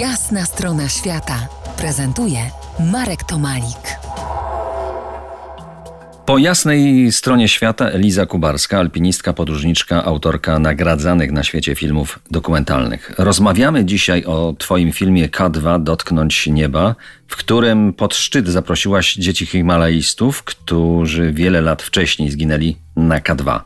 Jasna strona świata prezentuje Marek Tomalik. Po jasnej stronie świata Eliza Kubarska, alpinistka, podróżniczka, autorka nagradzanych na świecie filmów dokumentalnych. Rozmawiamy dzisiaj o Twoim filmie K2 Dotknąć Nieba, w którym pod szczyt zaprosiłaś dzieci himalajstów, którzy wiele lat wcześniej zginęli na K2.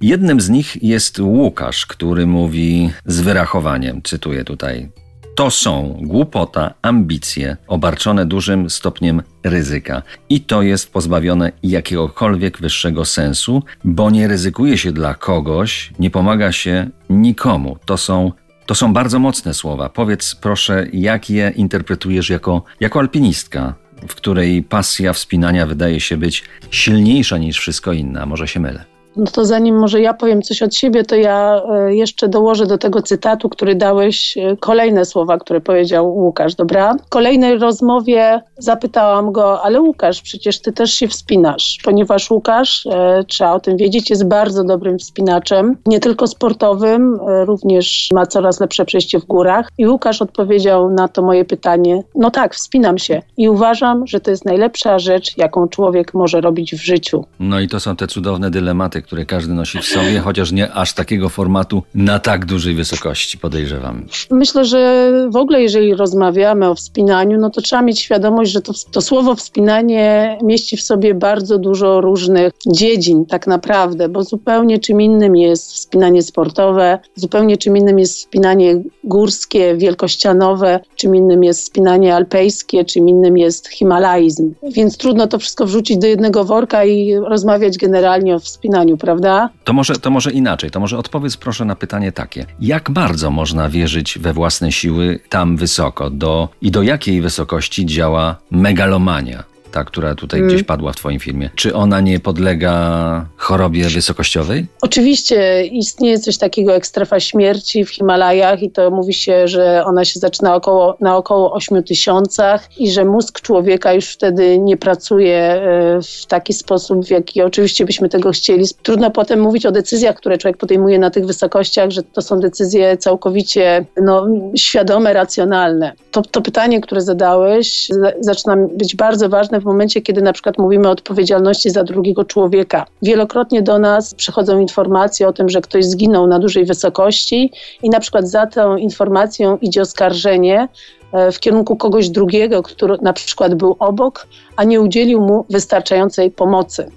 Jednym z nich jest Łukasz, który mówi z wyrachowaniem, cytuję tutaj, to są głupota, ambicje, obarczone dużym stopniem ryzyka. I to jest pozbawione jakiegokolwiek wyższego sensu, bo nie ryzykuje się dla kogoś, nie pomaga się nikomu. To są to są bardzo mocne słowa. Powiedz proszę, jak je interpretujesz jako, jako alpinistka, w której pasja wspinania wydaje się być silniejsza niż wszystko inne, może się mylę. No to zanim może ja powiem coś od siebie, to ja e, jeszcze dołożę do tego cytatu, który dałeś, e, kolejne słowa, które powiedział Łukasz, dobra? W kolejnej rozmowie zapytałam go, ale Łukasz, przecież ty też się wspinasz, ponieważ Łukasz, e, trzeba o tym wiedzieć, jest bardzo dobrym wspinaczem, nie tylko sportowym, również ma coraz lepsze przejście w górach. I Łukasz odpowiedział na to moje pytanie, no tak, wspinam się i uważam, że to jest najlepsza rzecz, jaką człowiek może robić w życiu. No i to są te cudowne dylematy, które każdy nosi w sobie, chociaż nie aż takiego formatu na tak dużej wysokości, podejrzewam. Myślę, że w ogóle jeżeli rozmawiamy o wspinaniu, no to trzeba mieć świadomość, że to, to słowo wspinanie mieści w sobie bardzo dużo różnych dziedzin tak naprawdę, bo zupełnie czym innym jest wspinanie sportowe, zupełnie czym innym jest wspinanie górskie, wielkościanowe, czym innym jest wspinanie alpejskie, czym innym jest himalaizm. Więc trudno to wszystko wrzucić do jednego worka i rozmawiać generalnie o wspinaniu prawda? To może, to może inaczej, to może odpowiedz proszę na pytanie takie. Jak bardzo można wierzyć we własne siły tam wysoko do, i do jakiej wysokości działa megalomania? Ta, która tutaj mm. gdzieś padła w Twoim filmie, czy ona nie podlega chorobie wysokościowej? Oczywiście istnieje coś takiego jak strefa śmierci w Himalajach i to mówi się, że ona się zaczyna około, na około 8 tysiącach i że mózg człowieka już wtedy nie pracuje e, w taki sposób, w jaki oczywiście byśmy tego chcieli. Trudno potem mówić o decyzjach, które człowiek podejmuje na tych wysokościach, że to są decyzje całkowicie no, świadome, racjonalne. To, to pytanie, które zadałeś, zaczyna być bardzo ważne w momencie, kiedy na przykład mówimy o odpowiedzialności za drugiego człowieka. Wielokrotnie do nas przychodzą informacje o tym, że ktoś zginął na dużej wysokości i na przykład za tą informacją idzie oskarżenie e, w kierunku kogoś drugiego, który na przykład był obok, a nie udzielił mu wystarczającej pomocy.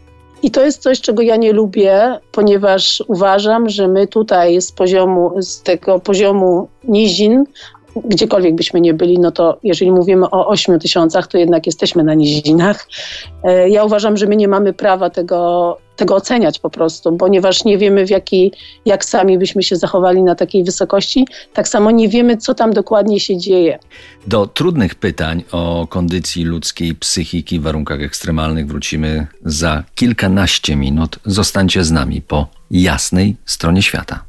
I to jest coś, czego ja nie lubię, ponieważ uważam, że my tutaj z poziomu, z tego poziomu nizin gdziekolwiek byśmy nie byli, no to jeżeli mówimy o 8 tysiącach, to jednak jesteśmy na nizinach. E, ja uważam, że my nie mamy prawa tego, tego oceniać po prostu, ponieważ nie wiemy, w jaki, jak sami byśmy się zachowali na takiej wysokości. Tak samo nie wiemy, co tam dokładnie się dzieje. Do trudnych pytań o kondycji ludzkiej psychiki w warunkach ekstremalnych wrócimy za kilkanaście minut. Zostańcie z nami po jasnej stronie świata.